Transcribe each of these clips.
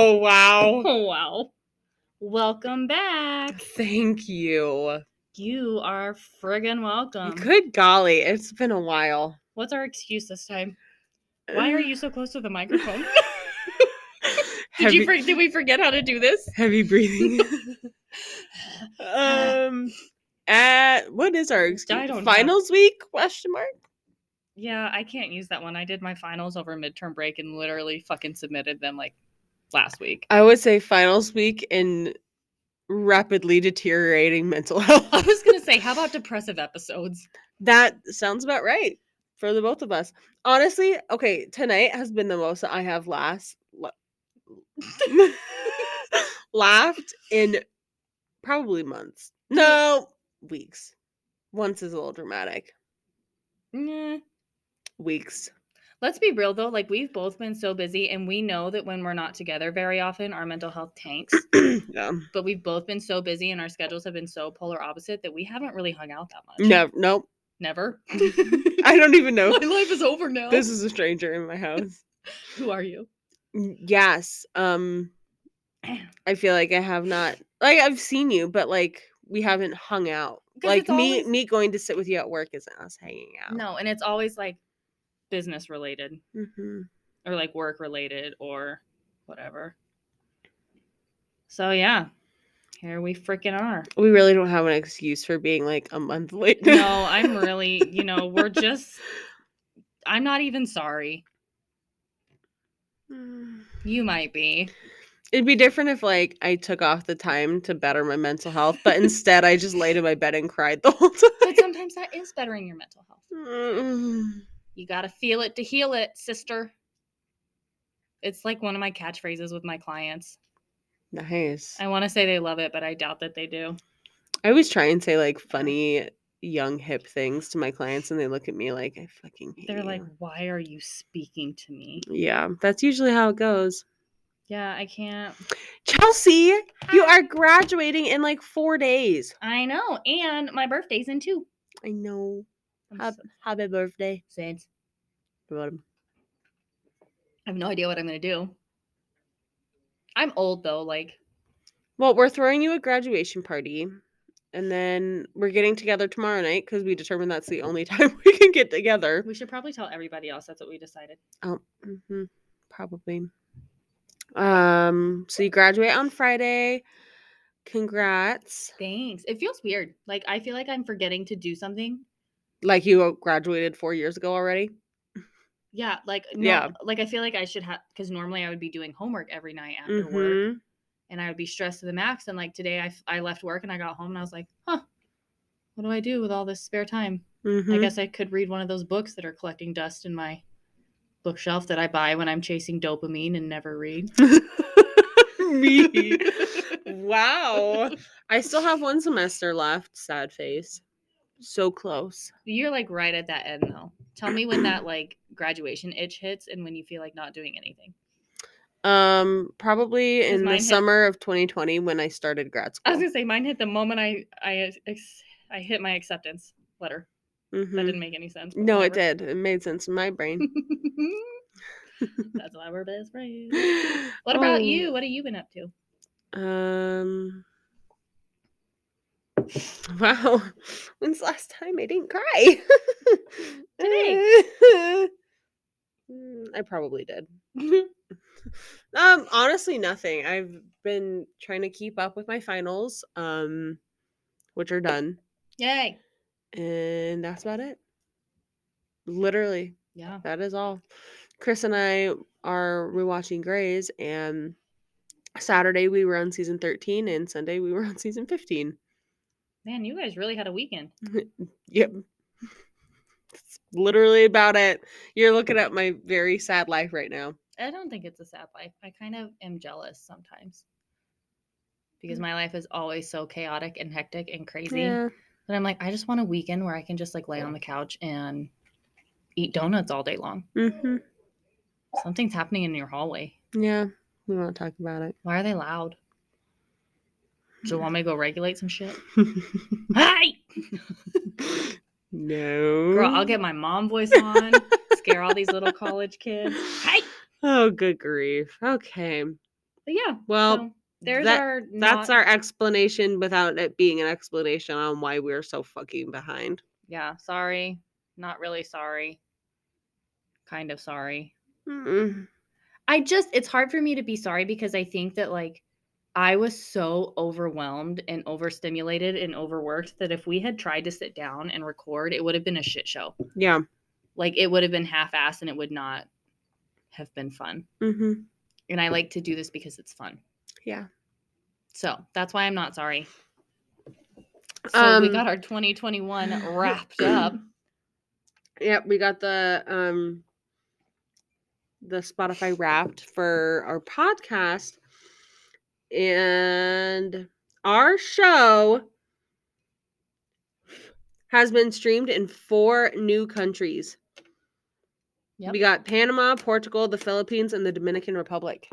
Oh wow. Oh, wow. Welcome back. Thank you. You are friggin' welcome. Good golly, it's been a while. What's our excuse this time? Why are you so close to the microphone? Did you did we forget how to do this? heavy breathing? um, at what is our excuse? I don't know. finals week? Question mark. Yeah, I can't use that one. I did my finals over midterm break and literally fucking submitted them like last week. I would say finals week in rapidly deteriorating mental health. I was gonna say, how about depressive episodes? That sounds about right for the both of us. Honestly, okay, tonight has been the most I have last la- laughed in probably months. No, weeks. Once is a little dramatic. Nah. Weeks. Let's be real though, like we've both been so busy and we know that when we're not together very often, our mental health tanks. yeah. but we've both been so busy and our schedules have been so polar opposite that we haven't really hung out that much. Never. Nope. Never. I don't even know. My life is over now. This is a stranger in my house. Who are you? Yes. Um I feel like I have not like I've seen you, but like we haven't hung out. Like me always- me going to sit with you at work isn't us hanging out. No, and it's always like business related hmm or like work related or whatever. So yeah, here we freaking are. We really don't have an excuse for being like a month late. No, I'm really, you know, we're just I'm not even sorry. You might be. It'd be different if like I took off the time to better my mental health, but instead I just laid in my bed and cried the whole time. But sometimes that is bettering your mental health. Mm. You got to feel it to heal it, sister. It's like one of my catchphrases with my clients. Nice. I want to say they love it, but I doubt that they do. I always try and say like funny, young, hip things to my clients, and they look at me like I fucking hate They're like, "Why are you speaking to me?" yeah, that's usually how it goes. Yeah, I can't. Chelsea, you are graduating in like four days. I know, and my birthday's in two. I know. I'm Hap- so Happy birthday. Bottom. I have no idea what I'm gonna do. I'm old though. Like, Well, we're throwing you a graduation party, and then we're getting together tomorrow night because we determined that's the only time we can get together. we should probably tell everybody else. That's what we decided. Oh, hmm probably. Um, so you graduate on Friday. Congrats. Thanks. It feels weird. Like I feel like I'm forgetting to do something. Like you graduated four years ago already. Yeah, like no, Yeah. like I feel like I should have because normally I would be doing homework every night after work. Mhm. and I would be stressed to the max. And like today, I I left work and I got home and I was like, huh, what do I do with all this spare time? I Mhm. guess I could read one of those books that are collecting dust in my bookshelf that I buy when I'm chasing dopamine and never read. Me. wow. I still have one semester left. Sad face. So close. You're like right at that end though. Tell me when that like graduation itch hits and when you feel like not doing anything. Um, probably in the hit- summer of 2020 when I started grad school. I was gonna say mine hit the moment I I I hit my acceptance letter. That Mhm. didn't make any sense. No, it did. It made sense in my brain. That's why we're best friends. What about Oh, you? What have you been up to? Um. Wow. When's the last time I didn't cry? Today. Mm, I probably did. um, honestly, nothing. I've been trying to keep up with my finals, um, which are done, Yay. and that's about it. Literally, Yeah. that is all. Chris and I are rewatching Grey's, and Saturday we were on season 13, and Sunday we were on season 15. Man, you guys really had a weekend. Yep. That's literally about it. You're looking at my very sad life right now. I don't think it's a sad life. I kind of am jealous sometimes because my life is always so chaotic and hectic and crazy. Yeah. But I'm like, I just want a weekend where I can just like lay on the couch and eat donuts all day long. Mm-hmm. Something's happening in your hallway. Yeah. We won't talk about it. Why are they loud? Do you want me to go regulate some shit? Hi! no. Girl, I'll get my mom voice on, scare all these little college kids. Hi! Oh, good grief. Okay. But yeah. Well, so there's that- our That's our explanation without it being an explanation on why we're so fucking behind. yeah, sorry. Not really sorry. Kind of sorry. Mm. I just it's hard for me to be sorry because I think that like I was so overwhelmed and overstimulated and overworked that if we had tried to sit down and record, it would have been a shit show. Yeah. Like it would have been half-assed and it would not have been fun. hmm And I like to do this because it's fun. Yeah. So that's why I'm not sorry. So we Um, got our 2021 wrapped up. Yep, we got the um the Spotify wrapped for our podcast. And our show has been streamed in four new countries. Yep. We got Panama, Portugal, the Philippines, and the Dominican Republic.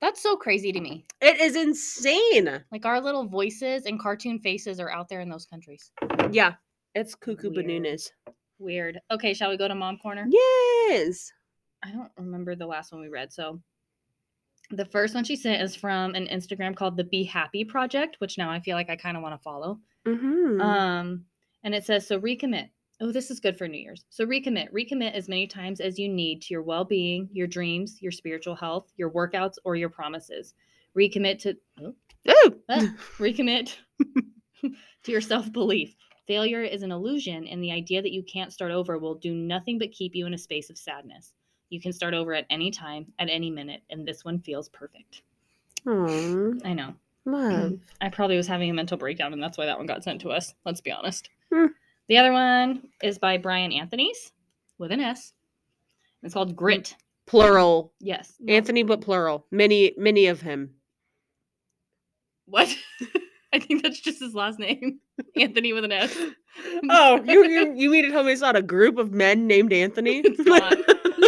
That's so crazy to me. It is insane. Like our little voices and cartoon faces are out there in those countries. Yeah, it's cuckoo Weird. bananas. Weird. Okay, shall we go to mom corner? Yes. I don't remember the last one we read. So the first one she sent is from an Instagram called the Be Happy Project, which now I feel like I kind of want to follow. Mm-hmm. Um, and it says, so recommit. Oh, this is good for New Year's. So recommit. Recommit as many times as you need to your well being, your dreams, your spiritual health, your workouts, or your promises. Recommit to oh, Ooh. ah, recommit to your self belief. Failure is an illusion, and the idea that you can't start over will do nothing but keep you in a space of sadness. You can start over at any time, at any minute, and this one feels perfect. Aw, I know. love. I probably was having a mental breakdown, and that's why that one got sent to us. Let's be honest. Hmm. The other one is by Brian Anthony's with an S. It's called Grit. Plural. Yes. Anthony, but plural. Many, many of him. What? I think that's just his last name. Anthony with an S. Oh, you you, you mean to tell me it's not a group of men named Anthony? It's not.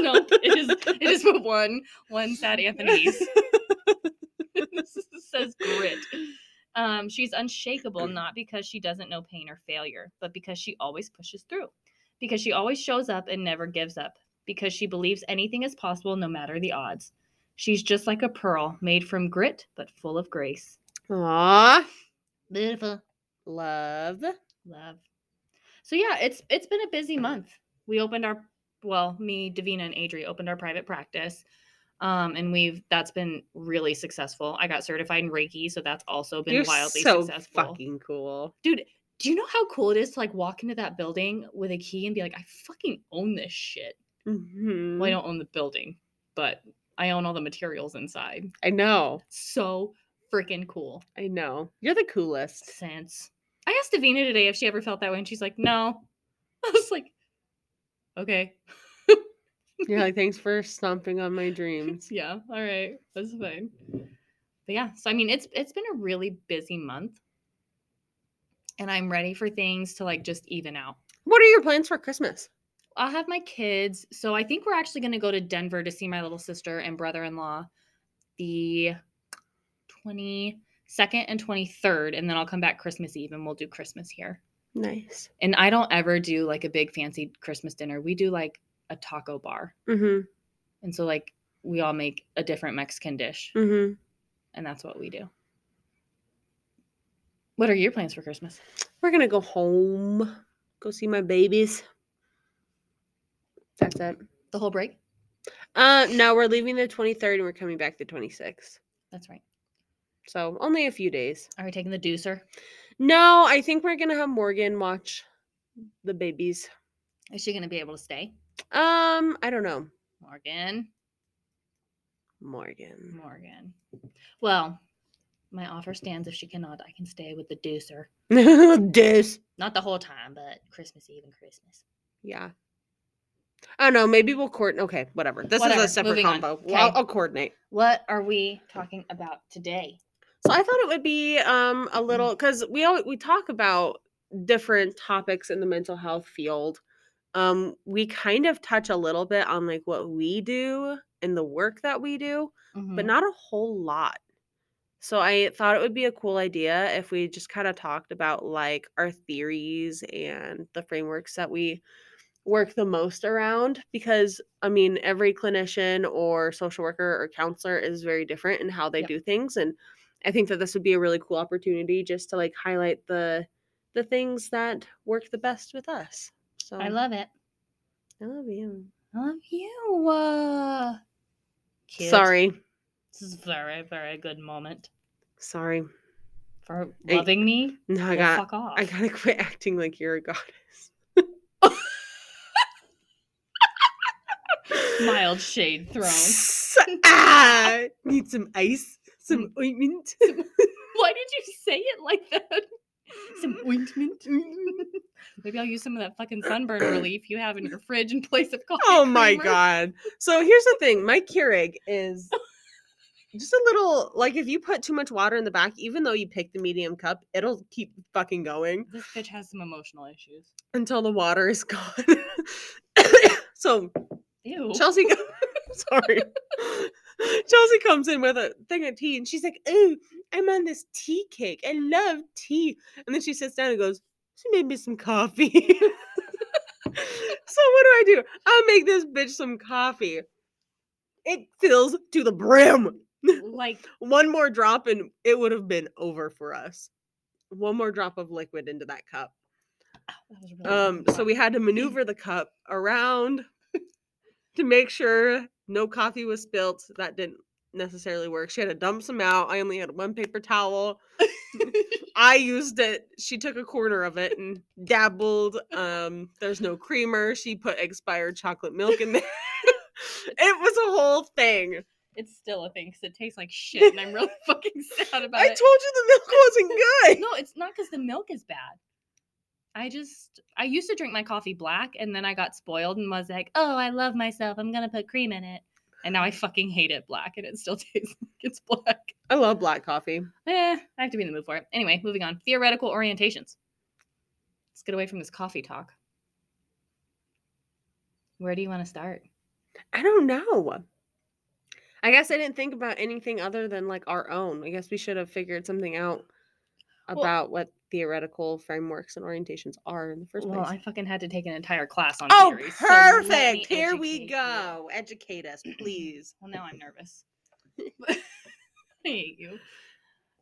Nope. It is it is with one one sad Anthony's. this is- says grit. Um, she's unshakable not because she doesn't know pain or failure, but because she always pushes through. Because she always shows up and never gives up. Because she believes anything is possible no matter the odds. She's just like a pearl made from grit but full of grace. Aw, Beautiful. love. Love. So yeah, it's it's been a busy month. We opened our well, me, Davina, and Adri opened our private practice. Um, and we've that's been really successful. I got certified in Reiki, so that's also been You're wildly so successful. fucking cool. Dude, do you know how cool it is to like walk into that building with a key and be like, I fucking own this shit? Mhm. Well, I don't own the building, but I own all the materials inside. I know. So freaking cool. I know. You're the coolest. Sense. I asked Davina today if she ever felt that way, and she's like, no. I was like, okay. You're like, thanks for stomping on my dreams. yeah, all right. That's fine. But yeah, so I mean it's it's been a really busy month. And I'm ready for things to like just even out. What are your plans for Christmas? I'll have my kids. So I think we're actually going to go to Denver to see my little sister and brother-in-law the 22nd and 23rd and then I'll come back Christmas Eve and we'll do Christmas here. Nice. And I don't ever do like a big fancy Christmas dinner. We do like a taco bar. Mm-hmm. And so like we all make a different Mexican dish Mm-hmm. and that's what we do. What are your plans for Christmas? We're gonna go home. Go see my babies. That's it. The whole break? Uh no, we're leaving the 23rd and we're coming back the 26th. That's right. So only a few days. Are we taking the deucer? No, I think we're gonna have Morgan watch the babies. Is she going to be able to stay? Um, I don't know. Morgan. Morgan. Morgan. Well, my offer stands if she cannot, I can stay with the deucer. this. Not the whole time, but Christmas Eve and Christmas. Yeah. I don't know. Maybe we'll coordinate. Okay, whatever. This Whatever, is a separate moving combo. Well, I'll, I'll coordinate. What are we talking about today? So I thought it would be um a little because we all we talk about different topics in the mental health field. Um, we kind of touch a little bit on like what we do and the work that we do, Mm-hmm. but not a whole lot. So I thought it would be a cool idea if we just kind of talked about like our theories and the frameworks that we work the most around because I mean every clinician or social worker or counselor is very different in how they Yep. do things and I think that this would be a really cool opportunity just to like highlight the the things that work the best with us. So I love it. I love you. I love you. Uh, cute. Sorry. This is a very, very good moment Sorry. for loving me. No, I Well, got fuck off. I gotta quit acting like you're a goddess. Mild shade thrown. ah, need some ice, some Mm. ointment. Why did you say it like that? Some ointment. Maybe I'll use some of that fucking sunburn relief you have in your fridge in place of coffee. oh my creamer. god. So here's the thing, my Keurig is just a little like if you put too much water in the back, even though you pick the medium cup, it'll keep fucking going This bitch has some emotional issues. until the water is gone. so Ew. Chelsea, sorry. Chelsea comes in with a thing of tea and she's like, Oh, I'm on this tea cake. I love tea. And then she sits down and goes, She made me some coffee. so what do I do? I'll make this bitch some coffee. It fills to the brim. like One more drop and it would have been over for us. One more drop of liquid into that cup. that really Um, so we had to maneuver the cup around to make sure no coffee was spilt. That didn't necessarily work. She had to dump some out. I only had one paper towel. I used it. She took a corner of it and dabbled. Um, there's no creamer. She put expired chocolate milk in there. it was a whole thing. it's still a thing because it tastes like shit, and I'm really fucking sad about I it. I told you the milk wasn't good. no, it's not because the milk is bad. I just I used to drink my coffee black, and then I got spoiled and was like, "Oh, I love myself. I'm gonna put cream in it." And now I fucking hate it black, and it still tastes like it's black. I love black coffee. Eh, I have to be in the mood for it. Anyway, moving on. Theoretical orientations. Let's get away from this coffee talk. Where do you want to start? I don't know. I guess I didn't think about anything other than like our own. I guess we should have figured something out Well- about what theoretical frameworks and orientations are in the first Well, place. I fucking had to take an entire class on oh, theories. so let me perfect. Here we educate you. go. Educate us, please. Well, now I'm nervous. I hate you.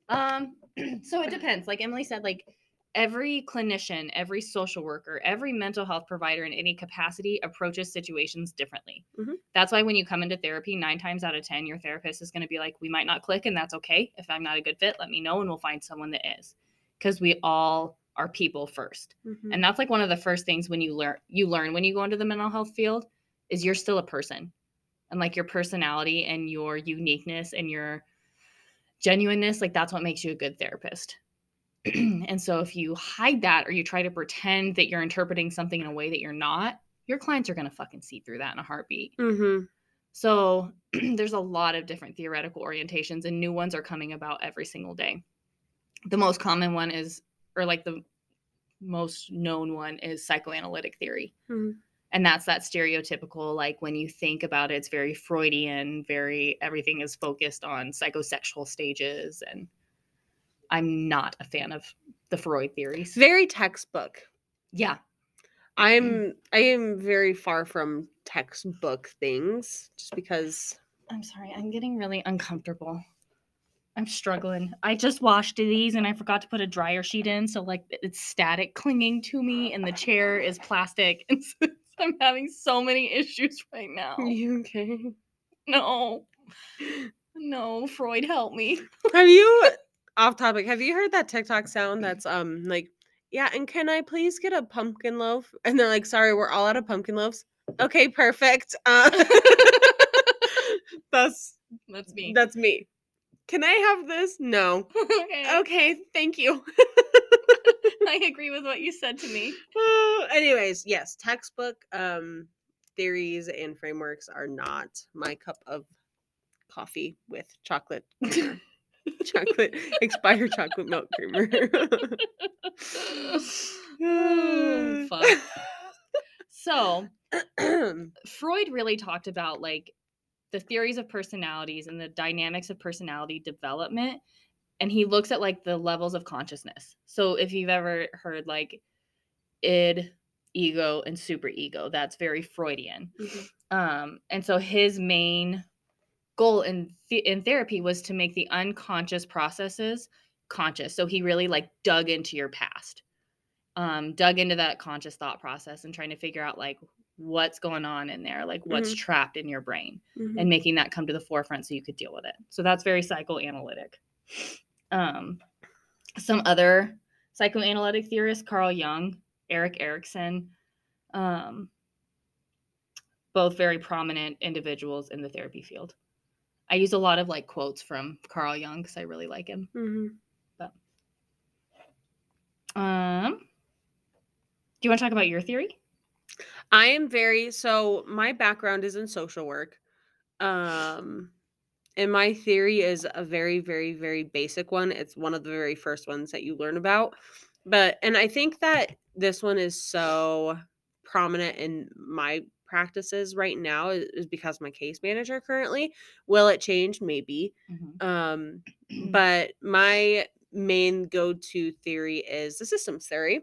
Um, so it depends. Like Emily said, like every clinician, every social worker, every mental health provider in any capacity approaches situations differently. Mhm. That's why when you come into therapy, nine times out of 10, your therapist is going to be like, we might not click, and that's okay. If I'm not a good fit, let me know, and we'll find someone that is. Because we all are people first. Mhm. And that's like one of the first things when you learn you learn when you go into the mental health field is you're still a person. And like your personality and your uniqueness and your genuineness, like that's what makes you a good therapist. and so if you hide that or you try to pretend that you're interpreting something in a way that you're not, your clients are going to fucking see through that in a heartbeat. Mhm. So there's a lot of different theoretical orientations, and new ones are coming about every single day. The most common one is, or like the most known one is psychoanalytic theory. Mhm. And that's that stereotypical, like when you think about it, it's very Freudian, very everything is focused on psychosexual stages. And I'm not a fan of the Freud theories. Very textbook. Yeah. I'm mm. I am very far from textbook things just because I'm sorry, I'm getting really uncomfortable. I'm struggling. I just washed these and I forgot to put a dryer sheet in, so like it's static clinging to me, and the chair is plastic, and so I'm having so many issues right now. you okay? No, no, Freud, help me. Have you off topic? Have you heard that TikTok sound that's um like, yeah, and can I please get a pumpkin loaf? And they're like, sorry, we're all out of pumpkin loaves. Okay, perfect. Uh, that's That's me. that's me. Can I have this? No. okay. Okay, thank you. I agree with what you said to me. Uh, anyways, yes, textbook um theories and frameworks are not my cup of coffee with chocolate. Chocolate expired chocolate milk creamer. Oh, fuck. So, Freud really talked about like the theories of personalities and the dynamics of personality development and he looks at like the levels of consciousness. So if you've ever heard like id, ego, and super ego. That's very Freudian. Mhm. Um, and so his main goal in th- in therapy was to make the unconscious processes conscious. So he really like dug into your past, um, dug into that conscious thought process and trying to figure out like what's going on in there, like what's trapped in your brain, Mhm. and making that come to the forefront so you could deal with it. So that's very psychoanalytic. Um, some other psychoanalytic theorists, Carl Jung, Erik Erikson, um, both very prominent individuals in the therapy field. I use a lot of like quotes from Carl Jung because I really like him. Mhm. Um, do you want to talk about your theory? I am very so my background is in social work. Um and my theory is a very very very basic one. It's one of the very first ones that you learn about. But and I think that this one is so prominent in my practices right now is, is because my case manager currently. Will it change? Maybe. Um but my main go-to theory is the systems theory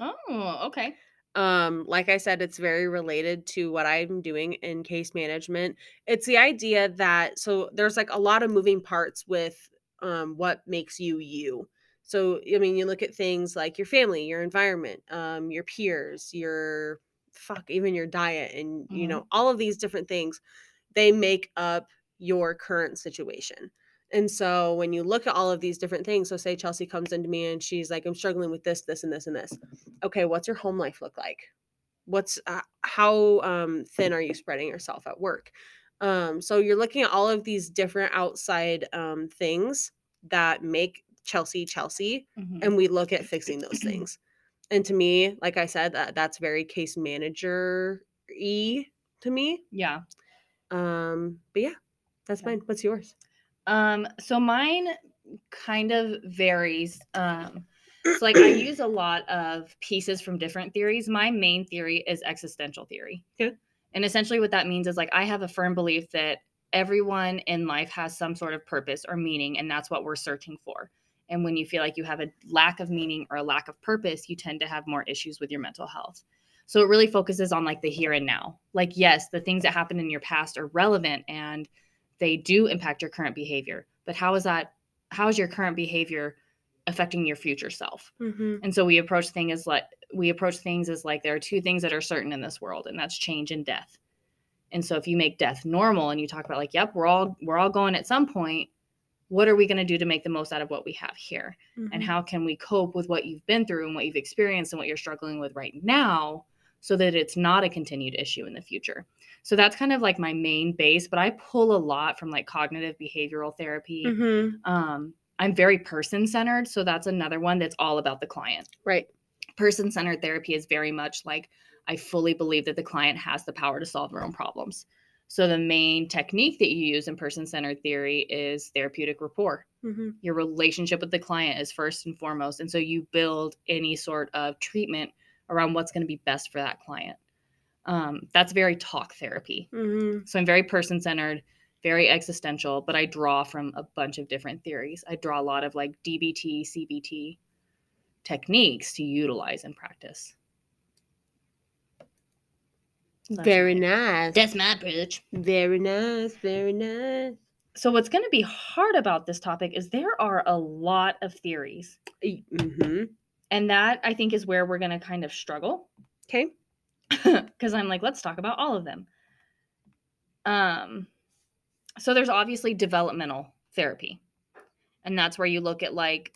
oh, okay. um like i said it's very related to what i'm doing in case management it's the idea that so there's like a lot of moving parts with um what makes you you so i mean you look at things like your family your environment um your peers your fuck even your diet and you Mhm. know all of these different things they make up your current situation. And so when you look at all of these different things so say chelsea comes into me and she's like i'm struggling with this this and this and this. Okay what's your home life look like? What's uh, how um, thin are you spreading yourself at work? Um, so you're looking at all of these different outside um, things that make chelsea chelsea Mhm. and we look at fixing those things and to me like i said that that's very case manager y to me yeah. um but yeah that's Yeah. mine what's yours Um, so mine kind of varies. Um, so like I use a lot of pieces from different theories. My main theory is existential theory. Okay. And essentially what that means is like I have a firm belief that everyone in life has some sort of purpose or meaning, and that's what we're searching for. And when you feel like you have a lack of meaning or a lack of purpose, you tend to have more issues with your mental health. So it really focuses on like the here and now. Like, yes, the things that happened in your past are relevant and they do impact your current behavior. But how is that? How is your current behavior affecting your future self? mm-hmm. And so we approach things as like we approach things as like there are two things that are certain in this world, and that's change and death. And so if you make death normal and you talk about like, yep, we're all we're all going at some point, what are we going to do to make the most out of what we have here? And how can we cope with what you've been through and what you've experienced and what you're struggling with right now so that it's not a continued issue in the future? So that's kind of like my main base, but I pull a lot from like cognitive behavioral therapy. mm-hmm. Um, I'm very person centered. So that's another one that's all about the client. right Person centered therapy is very much like I fully believe that the client has the power to solve their own problems. So the main technique that you use in person centered theory is therapeutic rapport. mm-hmm. Your relationship with the client is first and foremost. And so you build any sort of treatment around what's going to be best for that client. Um, that's very talk therapy. Mm-hmm. So I'm very person centered, very existential, but I draw from a bunch of different theories. I draw a lot of like DBT, CBT techniques to utilize and practice. That's very nice That's my approach. very nice very nice So what's going to be hard about this topic is there are a lot of theories, mm-hmm. and that I think is where we're going to kind of struggle. okay because I'm like, let's talk about all of them. Um, so there's obviously developmental therapy, and that's where you look at like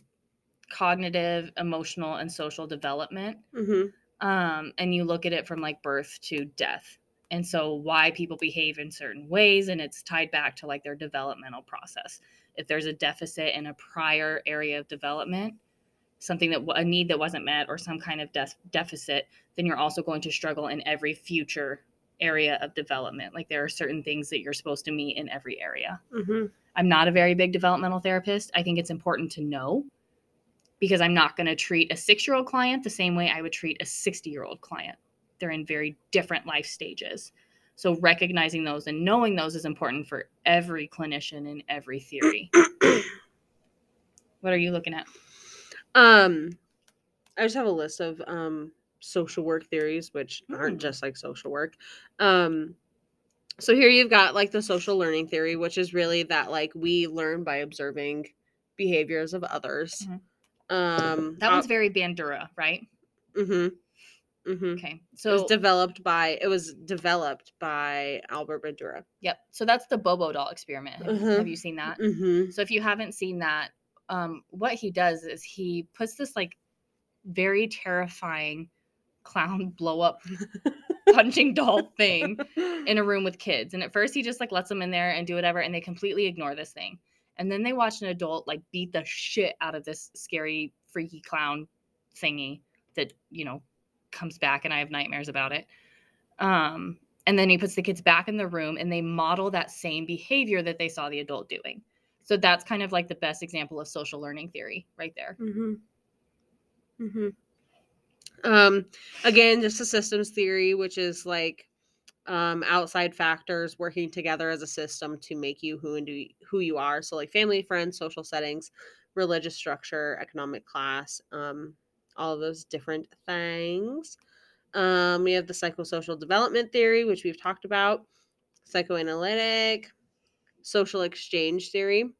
cognitive, emotional, and social development, mm-hmm. Um, and you look at it from like birth to death, and so why people behave in certain ways, and it's tied back to like their developmental process. If there's a deficit in a prior area of development, something that a need that wasn't met, or some kind of def- deficit, then you're also going to struggle in every future area of development. Like there are certain things that you're supposed to meet in every area. Mm-hmm. I'm not a very big developmental therapist. I think it's important to know because I'm not going to treat a six year old client the same way I would treat a 60 year old client. They're in very different life stages. So recognizing those and knowing those is important for every clinician in every theory. what are you looking at? Um, I just have a list of um social work theories, which aren't Mm. just like social work. Um, so here you've got like the social learning theory, which is really that like we learn by observing behaviors of others. Mhm. Um, That one's very Bandura, right? mm-hmm, mm-hmm. Okay. it was So developed by it was developed by Albert Bandura. yep. So that's the Bobo doll experiment. Have, Uh-huh. have you seen that? Mm-hmm. So if you haven't seen that, um, what he does is he puts this like very terrifying clown blow up punching doll thing in a room with kids. And at first he just like lets them in there and do whatever, and they completely ignore this thing. And then they watch an adult like beat the shit out of this scary, freaky clown thingy that, you know, comes back and I have nightmares about it. Um, and then he puts the kids back in the room and they model that same behavior that they saw the adult doing. So that's kind of like the best example of social learning theory right there. Mm-hmm. Mm-hmm. Um, again, just a systems theory, which is like um, outside factors working together as a system to make you who and do who you are. So like family, friends, social settings, religious structure, economic class, um, all of those different things. Um, we have the psychosocial development theory, which we've talked about, psychoanalytic, social exchange theory.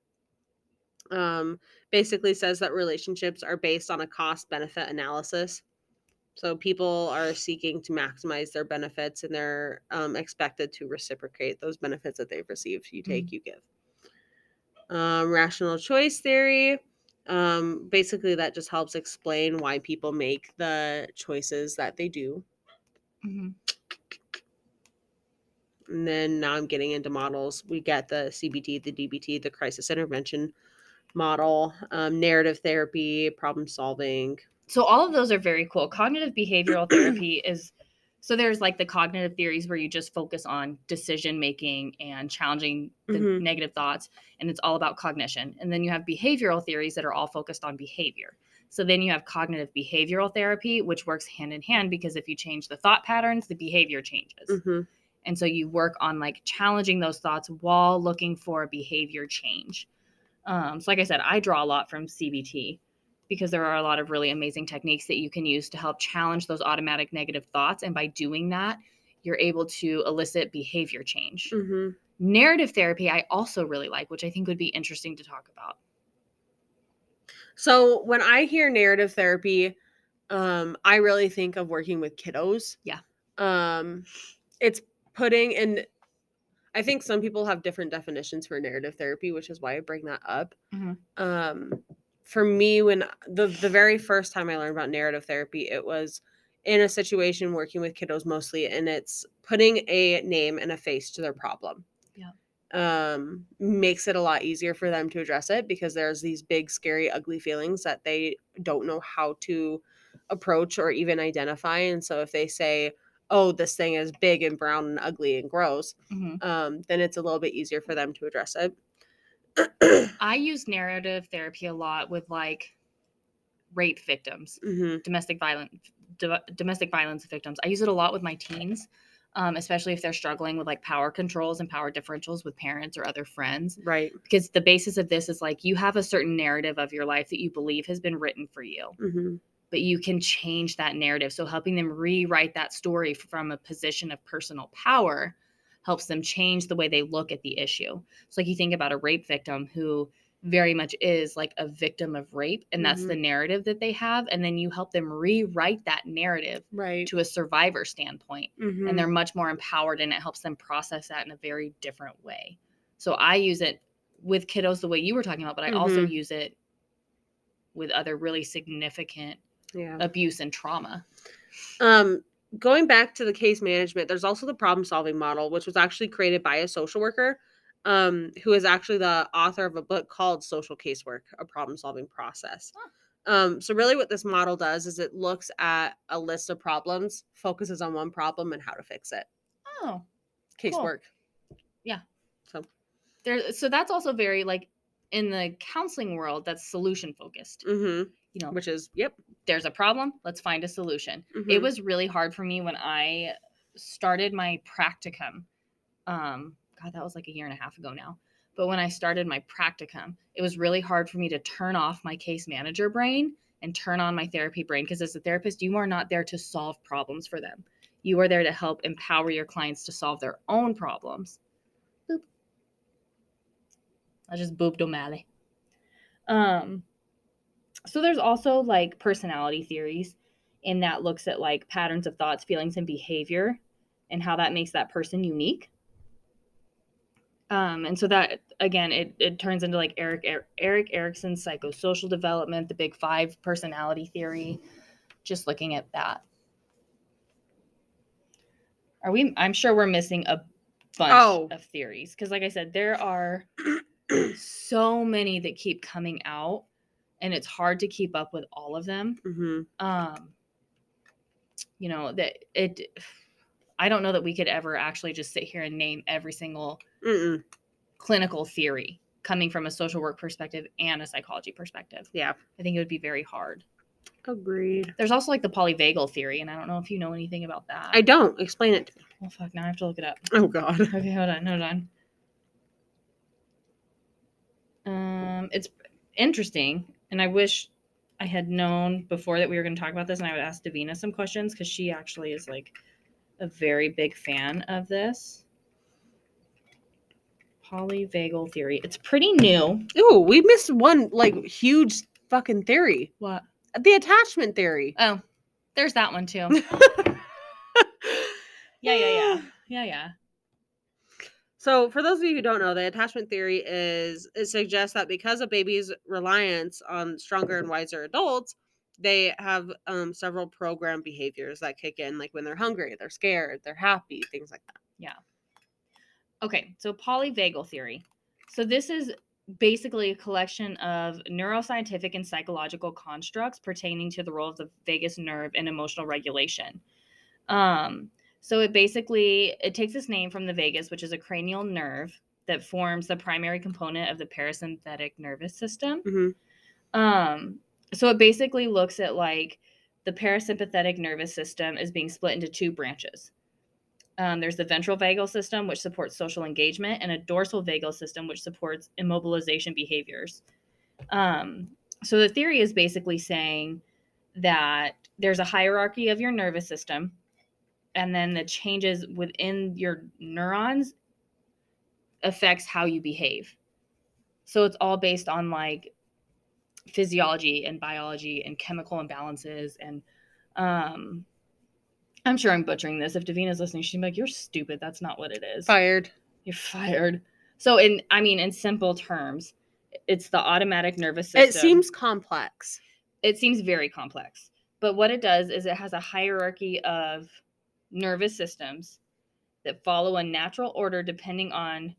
Um, basically says that relationships are based on a cost benefit analysis. So people are seeking to maximize their benefits and they're um, expected to reciprocate those benefits that they've received. You take, you give. Um, rational choice theory. Um, basically, that just helps explain why people make the choices that they do. Mhm. And then now I'm getting into models. We get the CBT, the DBT, the crisis intervention model, um, narrative therapy, problem solving. So all of those are very cool. Cognitive behavioral therapy is so there's like the cognitive theories where you just focus on decision making and challenging the Mhm. negative thoughts and it's all about cognition. And then you have behavioral theories that are all focused on behavior. So then you have cognitive behavioral therapy which works hand in hand because if you change the thought patterns the behavior changes. Hmm and so you work on like challenging those thoughts while looking for behavior change. Um, so like i said i draw a lot from cbt because there are a lot of really amazing techniques that you can use to help challenge those automatic negative thoughts and by doing that you're able to elicit behavior change hmm narrative therapy i also really like which i think would be interesting to talk about So when I hear narrative therapy, um, I really think of working with kiddos. Yeah. Um, it's putting in. I think some people have different definitions for narrative therapy, which is why I bring that up. Mhm. Um, for me, when the the very first time I learned about narrative therapy, it was in a situation working with kiddos mostly, and it's putting a name and a face to their problem. Yeah. Um, makes it a lot easier for them to address it because there's these big, scary, ugly feelings that they don't know how to approach or even identify. And so if they say, "Oh, this thing is big and brown and ugly and gross," Mhm. um, then it's a little bit easier for them to address it. I use narrative therapy a lot with like rape victims hmm domestic violence do- domestic violence victims. I use it a lot with my teens, um, especially if they're struggling with like power controls and power differentials with parents or other friends. Right. Because the basis of this is like you have a certain narrative of your life that you believe has been written for you, hmm but you can change that narrative. So helping them rewrite that story from a position of personal power helps them change the way they look at the issue. So like you think about a rape victim who very much is like a victim of rape and that's Mhm. the narrative that they have and then you help them rewrite that narrative Right. to a survivor standpoint Mhm. and they're much more empowered and it helps them process that in a very different way. So I use it with kiddos the way you were talking about, but I also Mhm. use it with other really significant yeah. abuse and trauma. Um, going back to the case management, there's also the problem solving model, which was actually created by a social worker um, who is actually the author of a book called Social Casework, a problem solving process. Um, so, really, what this model does is it looks at a list of problems, focuses on one problem and how to fix it. Oh, Cool. Casework. Yeah. So, there. So that's also very like in the counseling world. That's solution focused. hmm You know, which is, yep. there's a problem. Let's find a solution. mhm, it was really hard for me when I started my practicum. Um, God, that was like a year and a half ago now. But when I started my practicum, it was really hard for me to turn off my case manager brain and turn on my therapy brain because as a therapist, you are not there to solve problems for them. You are there to help empower your clients to solve their own problems. Boop. I just booped O'Malley. Um, so there's also like personality theories, and that looks at like patterns of thoughts, feelings, and behavior, and how that makes that person unique. Um, and so that again, it it turns into like Eric er- Erik Erikson's psychosocial development, the Big Five personality theory. Just looking at that. Are we? I'm sure we're missing a bunch Oh. of theories because, like I said, there are so many that keep coming out, and it's hard to keep up with all of them. hmm Um, you know that it. I don't know that we could ever actually just sit here and name every single Mm-mm. clinical theory coming from a social work perspective and a psychology perspective. Yeah. I think it would be very hard. Agreed. There's also like the polyvagal theory, and I don't know if you know anything about that. I don't. Explain it to me. oh fuck, now I have to look it up. Oh God. Okay, hold on, hold on. Um, it's interesting, and I wish I had known before that we were going to talk about this, and I would ask Davina some questions because she actually is like a very big fan of this polyvagal theory. It's pretty new. Ooh, we missed one like huge fucking theory. What? The attachment theory. Oh, there's that one too. Yeah, yeah, yeah, yeah, yeah. So, for those of you who don't know, the attachment theory is it suggests that because of babies' reliance on stronger and wiser adults, they have um, several program behaviors that kick in, like when they're hungry, they're scared, they're happy, things like that. Yeah. Okay, so polyvagal theory. So this is basically a collection of neuroscientific and psychological constructs pertaining to the role of the vagus nerve in emotional regulation. Um, so it basically it takes its name from the vagus, which is a cranial nerve that forms the primary component of the parasympathetic nervous system. Mhm. Um, so it basically looks at like the parasympathetic nervous system is being split into two branches. Um, there's the ventral vagal system, which supports social engagement, and a dorsal vagal system, which supports immobilization behaviors. Um, so the theory is basically saying that there's a hierarchy of your nervous system, and then the changes within your neurons affects how you behave. So it's all based on like physiology and biology and chemical imbalances and um I'm sure I'm butchering this. If Davina's listening, she's like, You're stupid. That's not what it is. Fired. You're fired. So in I mean, in simple terms, it's the automatic nervous system. It seems complex. it seems very complex. But what it does is it has a hierarchy of nervous systems that follow a natural order depending on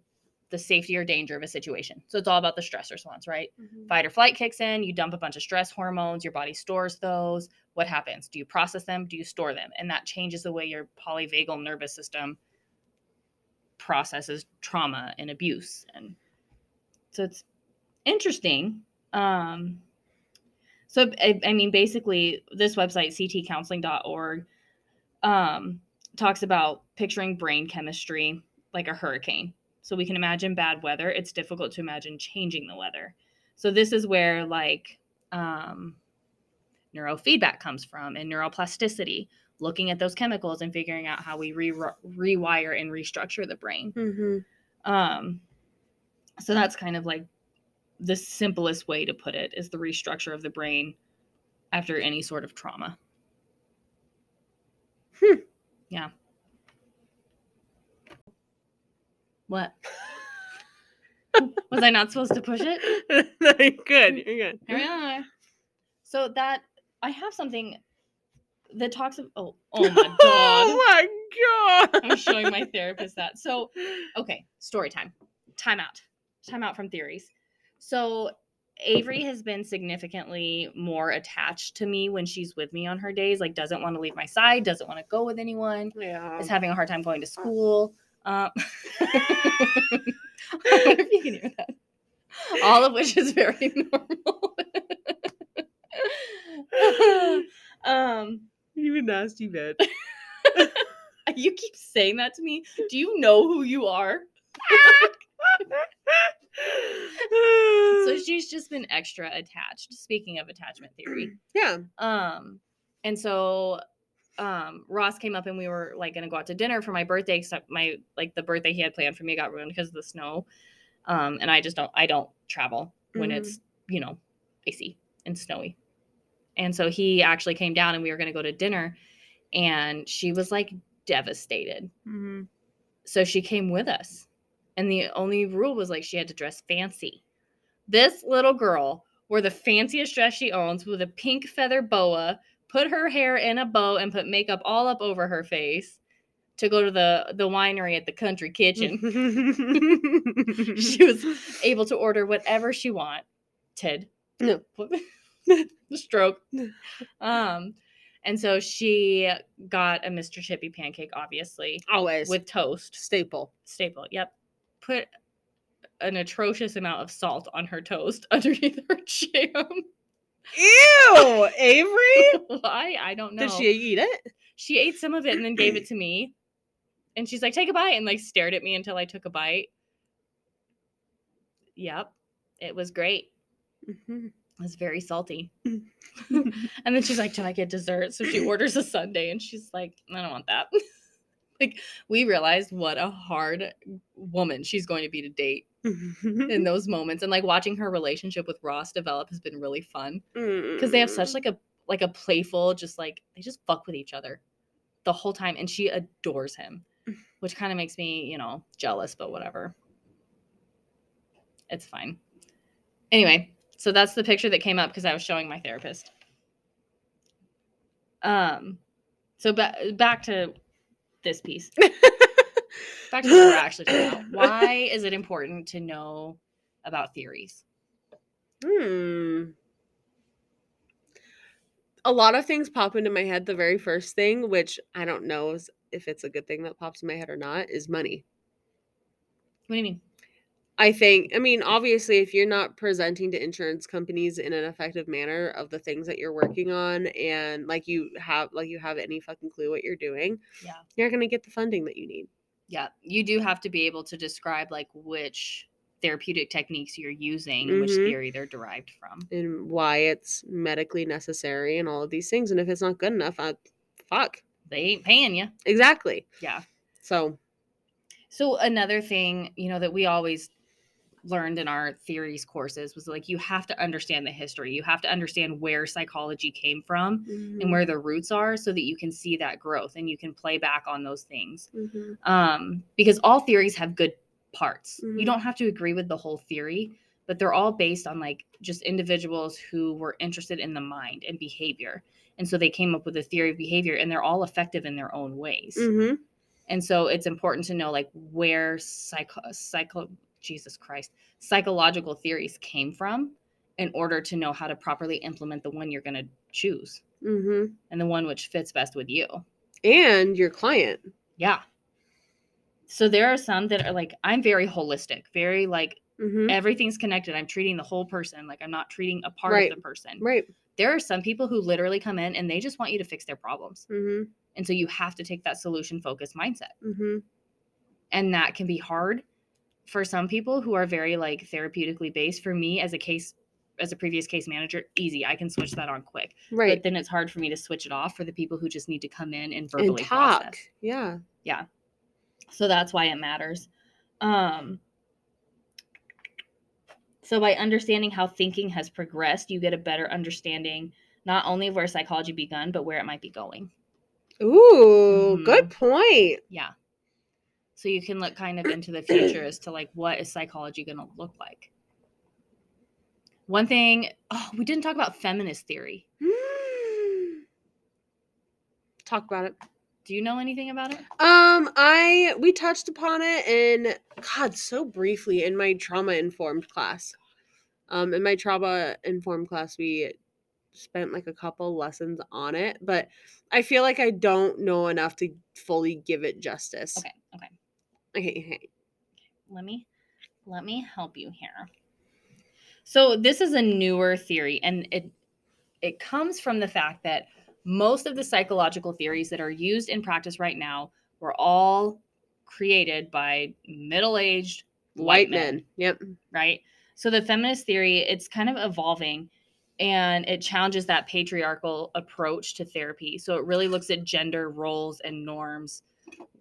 the safety or danger of a situation. So it's all about the stress response, right? fight or flight kicks in, you dump a bunch of stress hormones, your body stores those. What happens? Do you process them? Do you store them? And that changes the way your polyvagal nervous system processes trauma and abuse. And so it's interesting. Um, so, I, I mean, basically, this website, ctcounseling.org, um, talks about picturing brain chemistry like a hurricane. So we can imagine bad weather. It's difficult to imagine changing the weather. So this is where like um, neurofeedback comes from and neuroplasticity, looking at those chemicals and figuring out how we re- rewire and restructure the brain. Mm-hmm. Um, so that's kind of like the simplest way to put it is the restructure of the brain after any sort of trauma. Yeah. What? Was I not supposed to push it? you're good. You're good. Here we are. So that I have something that talks of oh oh my god. oh my god. I'm showing my therapist that. So okay, story time. Time out. Time out from theories. So Avery has been significantly more attached to me when she's with me on her days, like doesn't want to leave my side, doesn't want to go with anyone, Yeah. is having a hard time going to school. Um, you can hear that. All of which is very normal. um, You nasty bitch. you keep saying that to me. Do you know who you are? So she's just been extra attached. Speaking of attachment theory. yeah. Um, and so um Ross came up and we were like gonna go out to dinner for my birthday, except my like the birthday he had planned for me got ruined because of the snow. Um, and I just don't I don't travel when Mhm. it's, you know, icy and snowy. And so he actually came down and we were gonna go to dinner and she was like devastated. Mhm. So she came with us. And the only rule was like she had to dress fancy. This little girl wore the fanciest dress she owns with a pink feather boa, put her hair in a bow, and put makeup all up over her face to go to the, the winery at the country kitchen. she was able to order whatever she wanted. No. the stroke. Um, and so she got a Mr. Chippy pancake, obviously, always with toast staple. staple. Yep. Put an atrocious amount of salt on her toast underneath her jam. Ew, Avery. Why? I don't know. Did she eat it? She ate some of it and then gave it to me. And she's like, take a bite, and like stared at me until I took a bite. Yep. It was great. Mhm. It was very salty. and then she's like, Do I get dessert? So she orders a sundae and she's like, I don't want that. Like, we realized what a hard woman she's going to be to date in those moments. And like watching her relationship with Ross develop has been really fun because they have such Mm. like a like a playful, just like they just fuck with each other the whole time. And she adores him, which kind of makes me, you know, jealous, but whatever. It's fine. Anyway, so that's the picture that came up because I was showing my therapist. Um, so ba- back to this piece. Back to what we're actually talking about. Why is it important to know about theories? Hmm. A lot of things pop into my head. The very first thing, which I don't know if it's a good thing that pops in my head or not, is money. What do you mean? I think, I mean, obviously, if you're not presenting to insurance companies in an effective manner of the things that you're working on, and like you have, like you have any fucking clue what you're doing, Yeah. you're gonna get the funding that you need. Yeah, you do have to be able to describe like which therapeutic techniques you're using and which mm-hmm. theory they're derived from. and why it's medically necessary and all of these things. And if it's not good enough, I, fuck. They ain't paying you. Exactly. Yeah. So, So another thing, you know, that we always learned in our theories courses was like you have to understand the history. You have to understand where psychology came from Mm-hmm. and where the roots are so that you can see that growth and you can play back on those things. Mhm. um, because all theories have good parts. Mhm. You don't have to agree with the whole theory, but they're all based on like just individuals who were interested in the mind and behavior. And so they came up with a theory of behavior and they're all effective in their own ways. Mhm. And so it's important to know like where psycho psycho Jesus Christ, psychological theories came from in order to know how to properly implement the one you're going to choose Mhm. and the one which fits best with you. And your client. Yeah. So there are some that are like I'm very holistic, very like Mhm. everything's connected. I'm treating the whole person, like I'm not treating a part Right. of the person. Right. There are some people who literally come in and they just want you to fix their problems. Mhm. And so you have to take that solution focused mindset. Mhm. And that can be hard for some people who are very like therapeutically based. For me as a case as a previous case manager, easy. I can switch that on quick. Right. But then it's hard for me to switch it off for the people who just need to come in and and verbally talk. process. Yeah. Yeah. So that's why it matters. Um, so by understanding how thinking has progressed, you get a better understanding not only of where psychology begun, but where it might be going. Ooh, Mhm. good point. Yeah. So you can look kind of into the future as to like what is psychology going to look like. One thing, oh, we didn't talk about feminist theory. Talk about it. Do you know anything about it? Um, I we touched upon it in God so briefly in my trauma informed class. Um, in my trauma informed class, we spent like a couple lessons on it, but I feel like I don't know enough to fully give it justice. Okay, okay. Okay. okay. let me let me help you here. So this is a newer theory and it it comes from the fact that most of the psychological theories that are used in practice right now were all created by middle-aged White men. Yep. right? So the feminist theory, it's kind of evolving and it challenges that patriarchal approach to therapy. So it really looks at gender roles and norms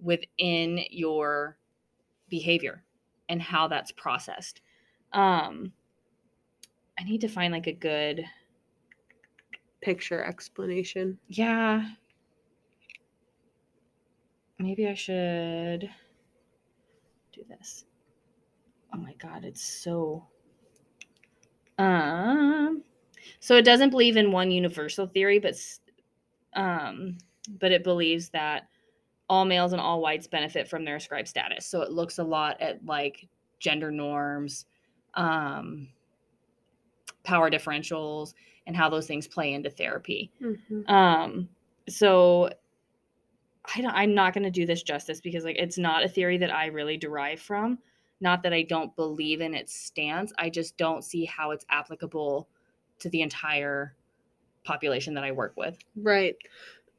within your behavior and how that's processed. Um I need to find like a good Picture explanation. yeah. Maybe I should do this. Oh my god, it's so um so it doesn't believe in one universal theory but um but it believes that all males and all whites benefit from their ascribed status. So it looks a lot at like gender norms, um power differentials and how those things play into therapy. Mhm. Um, so I don't, I'm not going to do this justice because like it's not a theory that I really derive from. Not that I don't believe in its stance. I just don't see how it's applicable to the entire population that I work with. Right.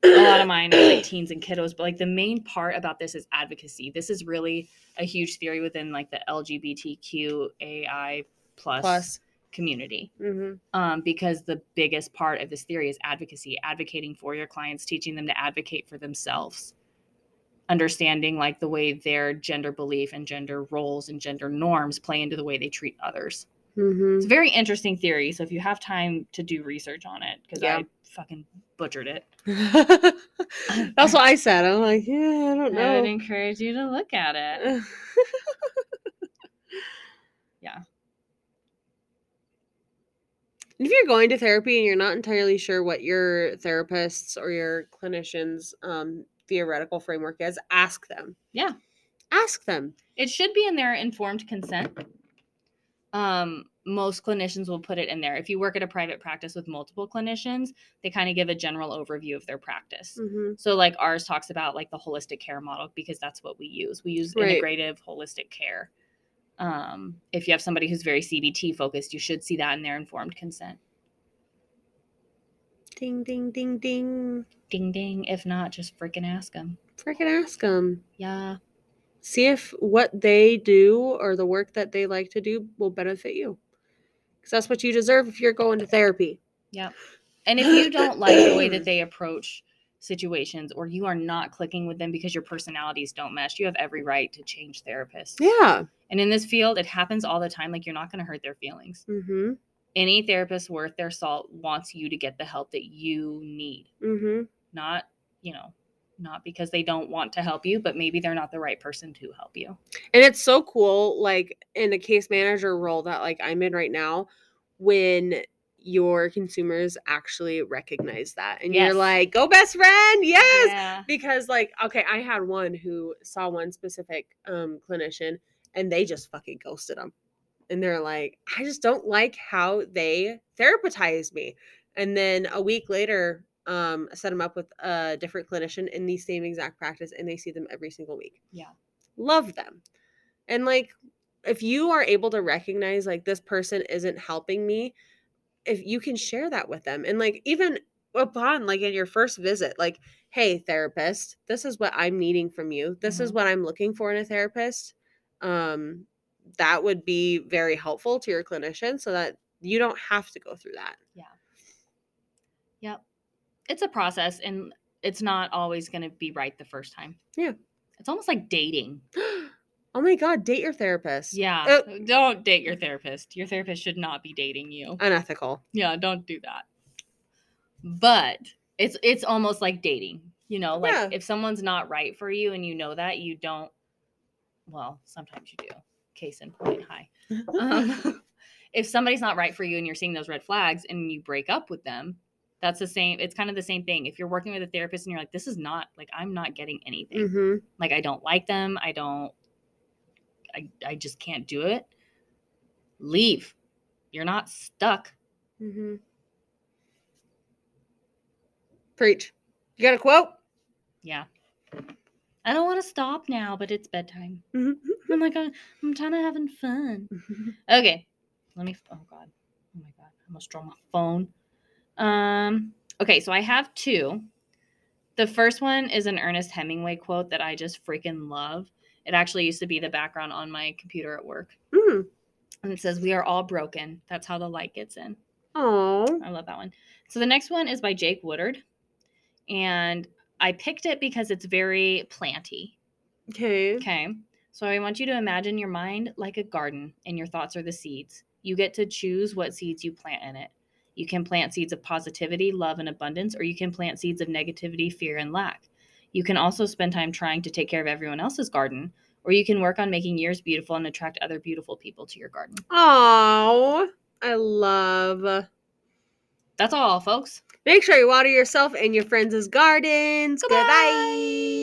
A lot of mine are like teens and kiddos, but like the main part about this is advocacy. This is really a huge theory within like the LGBTQAI plus, Plus. community hmm um, because the biggest part of this theory is advocacy, advocating for your clients, teaching them to advocate for themselves, understanding like the way their gender belief and gender roles and gender norms play into the way they treat others. hmm It's a very interesting theory. So if you have time to do research on it, because Yeah. I fucking butchered it, That's what I said. I'm like, yeah, I don't know. I would encourage you to look at it. Yeah. If you're going to therapy and you're not entirely sure what your therapist's or your clinician's um, theoretical framework is, ask them. Yeah. Ask them. It should be in their informed consent. Um, most clinicians will put it in there. If you work at a private practice with multiple clinicians, they kind of give a general overview of their practice. hmm So, like ours talks about like the holistic care model because that's what we use. We use Right. integrative holistic care. Um, if you have somebody who's very CBT focused, you should see that in their informed consent. Ding, ding, ding, ding. Ding ding. If not, just freaking ask them. Freaking ask them. Yeah. See if what they do or the work that they like to do will benefit you. Because that's what you deserve if you're going to therapy. Yeah. And if you don't like the way that they approach situations or you are not clicking with them because your personalities don't mesh, you have every right to change therapists. Yeah. And in this field, it happens all the time. Like you're not going to hurt their feelings. Mm-hmm. Any therapist worth their salt wants you to get the help that you need, Mm-hmm. not, you know, not because they don't want to help you, but maybe they're not the right person to help you. And it's so cool, like in a case manager role that like I'm in right now, when your consumers actually recognize that and Yes. you're like, go best friend, yes. Yeah. Because like, okay, I had one who saw one specific um clinician and they just fucking ghosted them. And they're like, I just don't like how they therapeutize me. And then a week later, um, set them up with a different clinician in the same exact practice and they see them every single week Yeah. love them. And like if you are able to recognize like this person isn't helping me, if you can share that with them and like even upon like in your first visit, like, hey therapist, this is what I'm needing from you. This is Mhm. what I'm looking for in a therapist. Um that would be very helpful to your clinician so that you don't have to go through that. Yeah. Yep. It's a process and it's not always going to be right the first time. Yeah. It's almost like dating. oh my god, date your therapist. Yeah. Uh, don't date your therapist. Your therapist should not be dating you. Unethical. Yeah, don't do that. But it's it's almost like dating. You know, like Yeah. if someone's not right for you and you know that, you don't well, sometimes you do. Case in point, hi. Um, if somebody's not right for you and you're seeing those red flags and you break up with them, that's the same. It's kind of the same thing. If you're working with a therapist and you're like, this is not like I'm not getting anything. hmm Like I don't like them. I don't. I I just can't do it. Leave. You're not stuck. mm-hmm. Preach. You got a quote? Yeah. I don't want to stop now, but it's bedtime. Mhm. I'm like, uh, I'm kind of having fun. Okay. Let me. Oh God. Oh my God. I almost draw my phone. Um. Okay, so I have two. The first one is an Ernest Hemingway quote that I just freaking love. It actually used to be the background on my computer at work. Mm. And it says, We are all broken. That's how the light gets in. Oh. I love that one. So the next one is by Jake Woodard. And I picked it because it's very planty. Okay. Okay. So I want you to imagine your mind like a garden and your thoughts are the seeds. You get to choose what seeds you plant in it. You can plant seeds of positivity, love, and abundance, or you can plant seeds of negativity, fear, and lack. You can also spend time trying to take care of everyone else's garden, or you can work on making yours beautiful and attract other beautiful people to your garden. Oh. I love. That's all, folks. Make sure you water yourself and your friends' gardens. Goodbye. Goodbye.